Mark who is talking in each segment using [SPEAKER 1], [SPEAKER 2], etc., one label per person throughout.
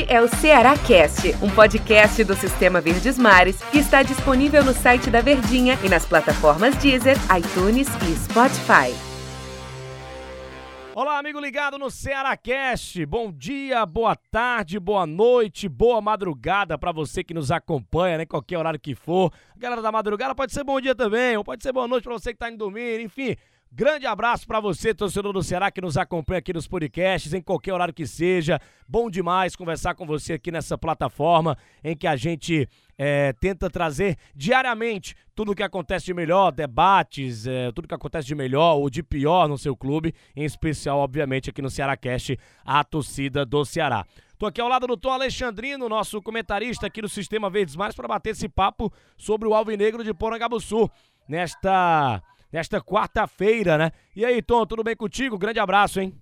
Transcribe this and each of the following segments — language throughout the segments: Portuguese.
[SPEAKER 1] Este é o Ceará Cast, um podcast do Sistema Verdes Mares que está disponível no site da Verdinha e nas plataformas Deezer, iTunes e Spotify.
[SPEAKER 2] Olá, amigo ligado no Ceará Cast. Bom dia, boa tarde, boa noite, boa madrugada para você que nos acompanha, né? Qualquer horário que for. Galera da madrugada pode ser bom dia também, ou pode ser boa noite para você que tá indo dormir, enfim. Grande abraço para você, torcedor do Ceará, que nos acompanha aqui nos podcasts, em qualquer horário que seja. Bom demais conversar com você aqui nessa plataforma em que a gente é, tenta trazer diariamente tudo o que acontece de melhor, debates, é, tudo que acontece de melhor ou de pior no seu clube, em especial, obviamente, aqui no Ceará Cast, a torcida do Ceará. Tô aqui ao lado do Tom Alexandrino, nosso comentarista aqui do Sistema Verdes Mares, para bater esse papo sobre o Alvinegro de Porangabuçu, nesta nesta quarta-feira, né? E aí, Tom, tudo bem contigo? Grande abraço, hein?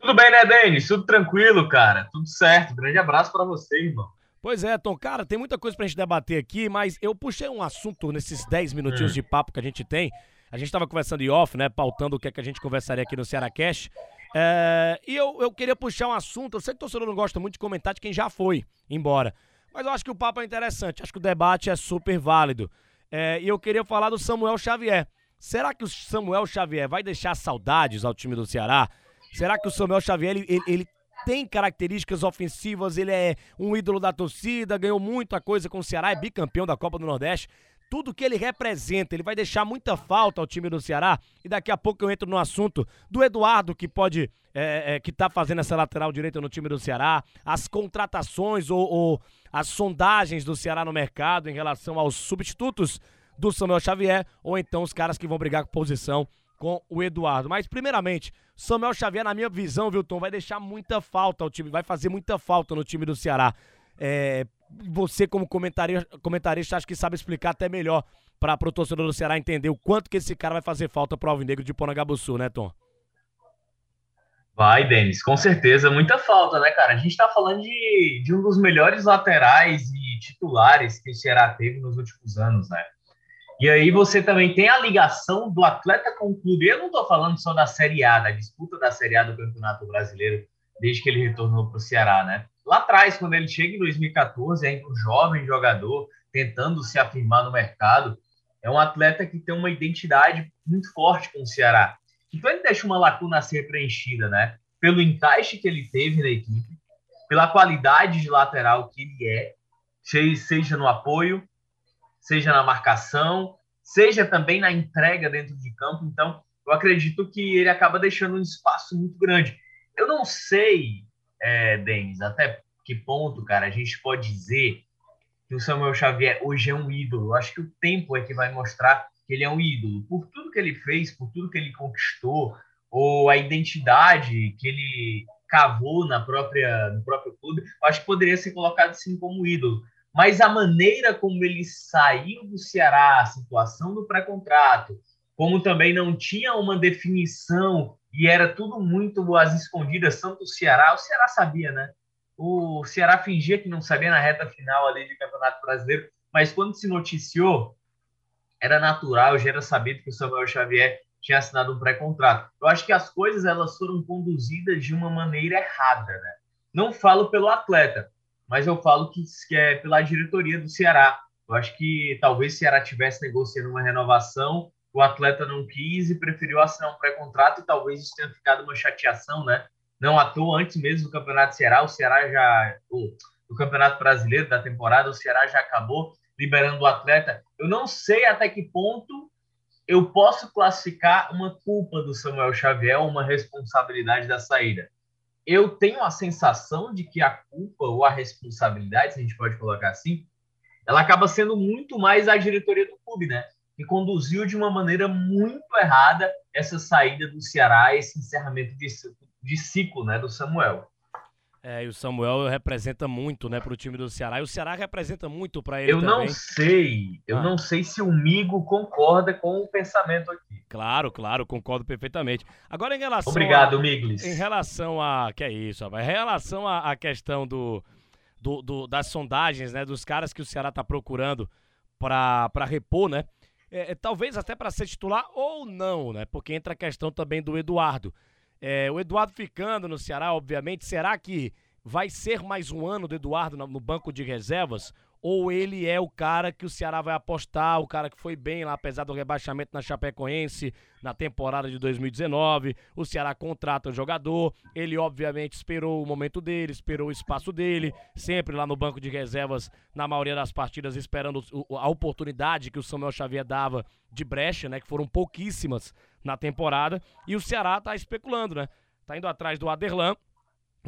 [SPEAKER 3] Tudo bem, né, Denis? Tudo tranquilo, cara. Tudo certo. Grande abraço para você, irmão.
[SPEAKER 2] Pois é, Tom, cara, tem muita coisa pra gente debater aqui, mas eu puxei um assunto nesses 10 minutinhos hum. de papo que a gente tem. A gente tava conversando em off, né, pautando o que, é que a gente conversaria aqui no Ceará Cash. É, e eu, eu queria puxar um assunto, eu sei que o torcedor não gosta muito de comentar de quem já foi embora, mas eu acho que o papo é interessante, acho que o debate é super válido. É, e eu queria falar do Samuel Xavier. Será que o Samuel Xavier vai deixar saudades ao time do Ceará? Será que o Samuel Xavier ele, ele, ele tem características ofensivas, ele é um ídolo da torcida, ganhou muita coisa com o Ceará, é bicampeão da Copa do Nordeste. Tudo que ele representa, ele vai deixar muita falta ao time do Ceará. E daqui a pouco eu entro no assunto do Eduardo, que pode. É, é, que tá fazendo essa lateral direita no time do Ceará, as contratações ou, ou as sondagens do Ceará no mercado em relação aos substitutos do Samuel Xavier, ou então os caras que vão brigar com posição com o Eduardo. Mas, primeiramente, Samuel Xavier, na minha visão, viu, Tom, vai deixar muita falta ao time, vai fazer muita falta no time do Ceará. É, você, como comentarista, comentarista, acho que sabe explicar até melhor para o torcedor do Ceará entender o quanto que esse cara vai fazer falta para o Alvinegro de Ponagabuçu, né, Tom?
[SPEAKER 3] Vai, Denis, com certeza, muita falta, né, cara? A gente tá falando de, de um dos melhores laterais e titulares que o Ceará teve nos últimos anos, né? E aí você também tem a ligação do atleta com o clube. Eu não estou falando só da Série A, da disputa da Série A do Campeonato Brasileiro, desde que ele retornou para o Ceará, né? Lá atrás, quando ele chega em 2014, é um jovem jogador tentando se afirmar no mercado, é um atleta que tem uma identidade muito forte com o Ceará. Então ele deixa uma lacuna a ser preenchida, né? Pelo encaixe que ele teve na equipe, pela qualidade de lateral que ele é, seja no apoio, seja na marcação, seja também na entrega dentro de campo. Então, eu acredito que ele acaba deixando um espaço muito grande. Eu não sei, é, Denis, até que ponto, cara, a gente pode dizer que o Samuel Xavier hoje é um ídolo. Eu acho que o tempo é que vai mostrar que ele é um ídolo. Por tudo que ele fez, por tudo que ele conquistou, ou a identidade que ele cavou na própria, no próprio clube, eu acho que poderia ser colocado assim como ídolo mas a maneira como ele saiu do Ceará, a situação do pré-contrato, como também não tinha uma definição e era tudo muito às escondidas, tanto o Ceará, o Ceará sabia, né? O Ceará fingia que não sabia na reta final ali de Campeonato Brasileiro, mas quando se noticiou, era natural, já era sabido que o Samuel Xavier tinha assinado um pré-contrato. Eu acho que as coisas elas foram conduzidas de uma maneira errada, né? Não falo pelo atleta, mas eu falo que, que é pela diretoria do Ceará. Eu acho que talvez o Ceará tivesse negociando uma renovação, o atleta não quis e preferiu assinar um pré-contrato e talvez isso tenha ficado uma chateação, né? Não à toa, antes mesmo do Campeonato Ceará, o Ceará já. O, o Campeonato Brasileiro da temporada, o Ceará já acabou liberando o atleta. Eu não sei até que ponto eu posso classificar uma culpa do Samuel Xavier, uma responsabilidade da saída eu tenho a sensação de que a culpa ou a responsabilidade, se a gente pode colocar assim, ela acaba sendo muito mais a diretoria do clube, né? Que conduziu de uma maneira muito errada essa saída do Ceará, esse encerramento de, de ciclo, né, do Samuel.
[SPEAKER 2] É, e o Samuel representa muito, né, para o time do Ceará. E o Ceará representa muito para ele
[SPEAKER 3] eu
[SPEAKER 2] também.
[SPEAKER 3] Eu não sei, eu ah. não sei se o Migo concorda com o pensamento aqui.
[SPEAKER 2] Claro, claro, concordo perfeitamente. Agora em relação
[SPEAKER 3] Obrigado,
[SPEAKER 2] a,
[SPEAKER 3] Miglis.
[SPEAKER 2] Em relação a, que é isso, rapaz, em relação à questão do, do, do, das sondagens, né, dos caras que o Ceará está procurando para repor, né? É, é, talvez até para ser titular ou não, né? Porque entra a questão também do Eduardo. É, o Eduardo ficando no Ceará, obviamente, será que vai ser mais um ano do Eduardo no banco de reservas? ou ele é o cara que o Ceará vai apostar, o cara que foi bem lá, apesar do rebaixamento na Chapecoense na temporada de 2019. O Ceará contrata o jogador, ele obviamente esperou o momento dele, esperou o espaço dele, sempre lá no banco de reservas, na maioria das partidas, esperando a oportunidade que o Samuel Xavier dava de brecha, né? Que foram pouquíssimas na temporada. E o Ceará tá especulando, né? Tá indo atrás do Aderlan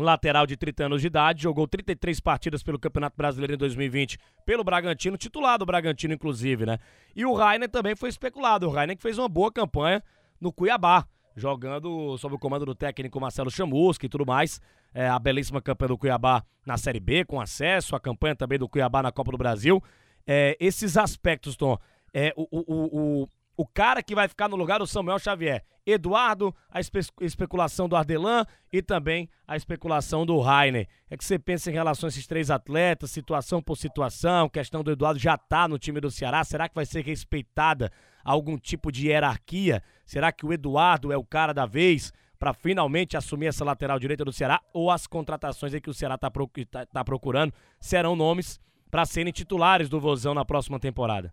[SPEAKER 2] lateral de 30 anos de idade, jogou 33 partidas pelo Campeonato Brasileiro em 2020 pelo Bragantino, titular do Bragantino, inclusive, né? E o Rainer também foi especulado. O Rainer que fez uma boa campanha no Cuiabá, jogando sob o comando do técnico Marcelo Chamusca e tudo mais. É, a belíssima campanha do Cuiabá na Série B, com acesso, a campanha também do Cuiabá na Copa do Brasil. É, esses aspectos, Tom, é, o, o, o, o cara que vai ficar no lugar do Samuel Xavier. Eduardo, a espe especulação do Ardelan e também a especulação do Rainer. É que você pensa em relação a esses três atletas, situação por situação, questão do Eduardo já tá no time do Ceará, será que vai ser respeitada algum tipo de hierarquia? Será que o Eduardo é o cara da vez para finalmente assumir essa lateral direita do Ceará? Ou as contratações que o Ceará tá, pro tá, tá procurando serão nomes para serem titulares do Vozão na próxima temporada?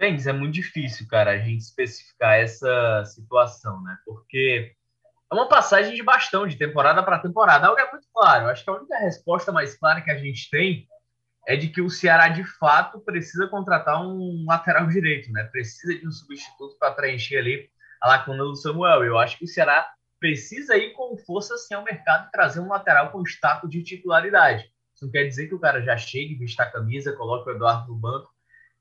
[SPEAKER 3] Bens, é muito difícil, cara, a gente especificar essa situação, né? Porque é uma passagem de bastão de temporada para temporada. Algo é muito claro. Acho que a única resposta mais clara que a gente tem é de que o Ceará de fato precisa contratar um lateral direito, né? Precisa de um substituto para preencher ali a lacuna do Samuel. Eu acho que o Ceará precisa ir com força assim ao mercado e trazer um lateral com status de titularidade. Isso não quer dizer que o cara já chegue, vista a camisa, coloque o Eduardo no banco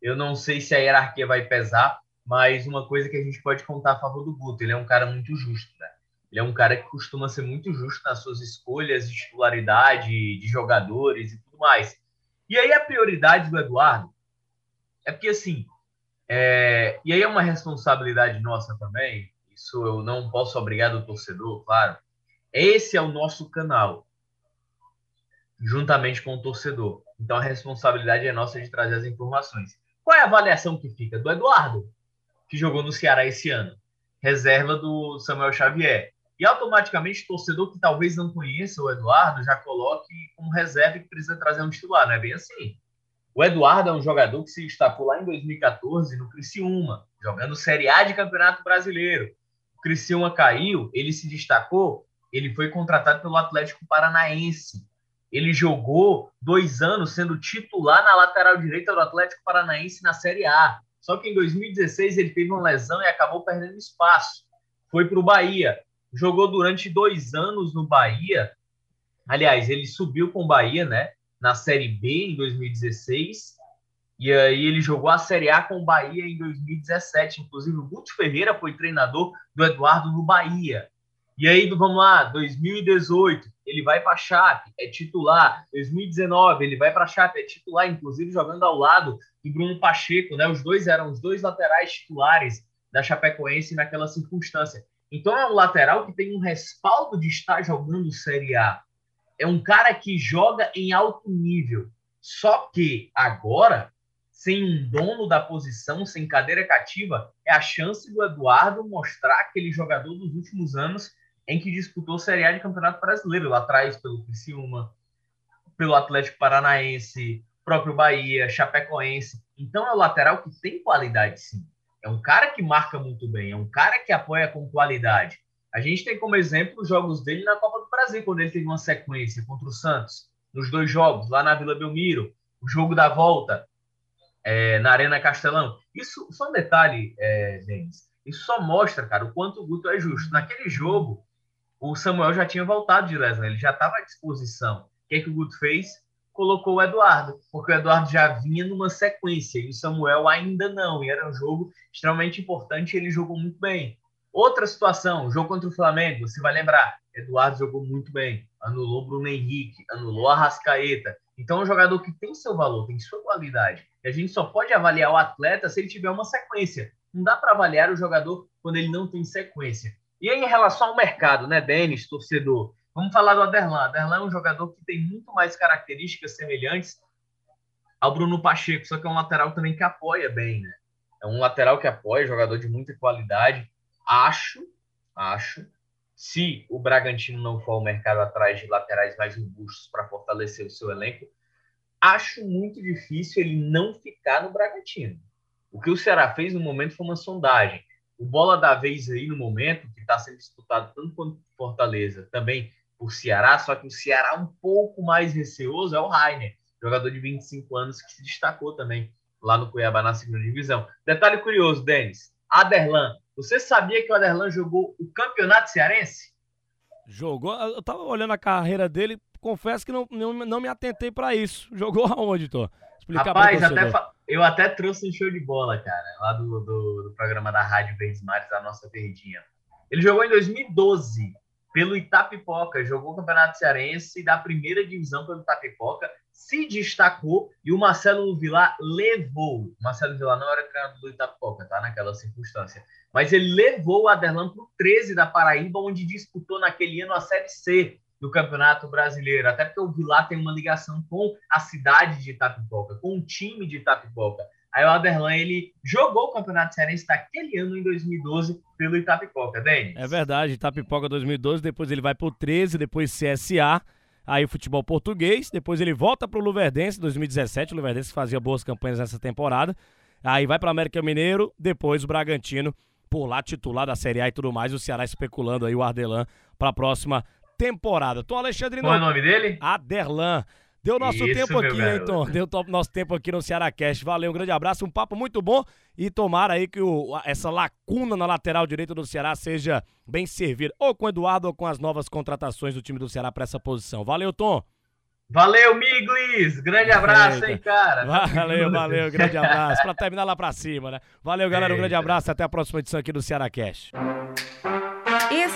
[SPEAKER 3] eu não sei se a hierarquia vai pesar, mas uma coisa que a gente pode contar a favor do Guto, ele é um cara muito justo, né? Ele é um cara que costuma ser muito justo nas suas escolhas de titularidade, de jogadores e tudo mais. E aí a prioridade do Eduardo é porque, assim, é... e aí é uma responsabilidade nossa também, isso eu não posso obrigar do torcedor, claro. Esse é o nosso canal, juntamente com o torcedor. Então a responsabilidade é nossa de trazer as informações. É a avaliação que fica? Do Eduardo, que jogou no Ceará esse ano, reserva do Samuel Xavier. E automaticamente, torcedor que talvez não conheça o Eduardo já coloque como reserva que precisa trazer um titular. Não é bem assim. O Eduardo é um jogador que se destacou lá em 2014 no Criciúma, jogando Série A de Campeonato Brasileiro. O Criciúma caiu, ele se destacou, ele foi contratado pelo Atlético Paranaense ele jogou dois anos sendo titular na lateral direita do Atlético Paranaense na Série A. Só que em 2016 ele teve uma lesão e acabou perdendo espaço. Foi para o Bahia. Jogou durante dois anos no Bahia. Aliás, ele subiu com o Bahia, né? Na Série B em 2016. E aí ele jogou a Série A com o Bahia em 2017. Inclusive, o Guto Ferreira foi treinador do Eduardo no Bahia. E aí, vamos lá, 2018, ele vai para a Chape, é titular. 2019, ele vai para a Chape, é titular, inclusive jogando ao lado do Bruno Pacheco, né? Os dois eram os dois laterais titulares da Chapecoense naquela circunstância. Então é um lateral que tem um respaldo de estar jogando Série A. É um cara que joga em alto nível. Só que agora, sem um dono da posição, sem cadeira cativa, é a chance do Eduardo mostrar aquele jogador dos últimos anos em que disputou Série A de Campeonato Brasileiro, lá atrás pelo Criciúma, pelo Atlético Paranaense, próprio Bahia, Chapecoense. Então é o lateral que tem qualidade, sim. É um cara que marca muito bem, é um cara que apoia com qualidade. A gente tem como exemplo os jogos dele na Copa do Brasil, quando ele teve uma sequência contra o Santos, nos dois jogos, lá na Vila Belmiro, o jogo da volta é, na Arena Castelão. Isso, só um detalhe, é, Denis, isso só mostra, cara, o quanto o Guto é justo. Naquele jogo, o Samuel já tinha voltado de lesão, ele já estava à disposição. O que, é que o Guto fez? Colocou o Eduardo, porque o Eduardo já vinha numa sequência e o Samuel ainda não. E era um jogo extremamente importante ele jogou muito bem. Outra situação, jogo contra o Flamengo, você vai lembrar, Eduardo jogou muito bem, anulou Bruno Henrique, anulou a Rascaeta. Então é um jogador que tem seu valor, tem sua qualidade. E a gente só pode avaliar o atleta se ele tiver uma sequência. Não dá para avaliar o jogador quando ele não tem sequência. E aí, em relação ao mercado, né, Denis, torcedor? Vamos falar do Aderlan. Aderlan é um jogador que tem muito mais características semelhantes ao Bruno Pacheco, só que é um lateral também que apoia bem, né? É um lateral que apoia, jogador de muita qualidade. Acho, acho se o Bragantino não for ao mercado atrás de laterais mais robustos para fortalecer o seu elenco, acho muito difícil ele não ficar no Bragantino. O que o Ceará fez no momento foi uma sondagem. O bola da vez aí no momento, que está sendo disputado tanto quanto Fortaleza, também por Ceará, só que o Ceará um pouco mais receoso é o Rainer, jogador de 25 anos que se destacou também lá no Cuiabá na segunda divisão. Detalhe curioso, Denis, Aderlan. Você sabia que o Aderlan jogou o campeonato cearense?
[SPEAKER 2] Jogou? Eu tava olhando a carreira dele, confesso que não, não, não me atentei para isso. Jogou aonde, Tô?
[SPEAKER 3] Explicar Rapaz, até eu até trouxe um show de bola, cara, lá do, do, do programa da Rádio Verdes Mares, da nossa verdinha. Ele jogou em 2012 pelo Itapipoca, jogou o Campeonato Cearense da primeira divisão pelo Itapipoca, se destacou e o Marcelo Vilar levou. O Marcelo Vilar não era candidato do Itapipoca, tá? Naquela circunstância. Mas ele levou o Aderlan para o 13 da Paraíba, onde disputou naquele ano a Série C do Campeonato Brasileiro. Até porque o Vilar tem uma ligação com a cidade de Itapipoca, com o time de Itapipoca. Aí o Aderlan, ele jogou o Campeonato Cearense daquele ano, em 2012, pelo Itapipoca, Denis.
[SPEAKER 2] É verdade, Itapipoca 2012, depois ele vai para o 13, depois CSA, aí futebol português, depois ele volta para o Luverdense, 2017, o Luverdense fazia boas campanhas nessa temporada, aí vai para América Mineiro, depois o Bragantino, por lá titular da Série A e tudo mais, o Ceará especulando aí o Ardelan para a próxima temporada. Tom Alexandre...
[SPEAKER 3] Qual é o nome dele?
[SPEAKER 2] Aderlan. Deu nosso Isso, tempo aqui, hein, Tom? Deu nosso tempo aqui no Ceará Cast. Valeu, um grande abraço, um papo muito bom e tomara aí que o, essa lacuna na lateral direita do Ceará seja bem servida, ou com o Eduardo ou com as novas contratações do time do Ceará para essa posição. Valeu, Tom.
[SPEAKER 3] Valeu, Miglis! Grande abraço, Eita. hein, cara?
[SPEAKER 2] Valeu, valeu, grande abraço. Para terminar lá para cima, né? Valeu, galera, um grande abraço. Até a próxima edição aqui do Ceará Cast.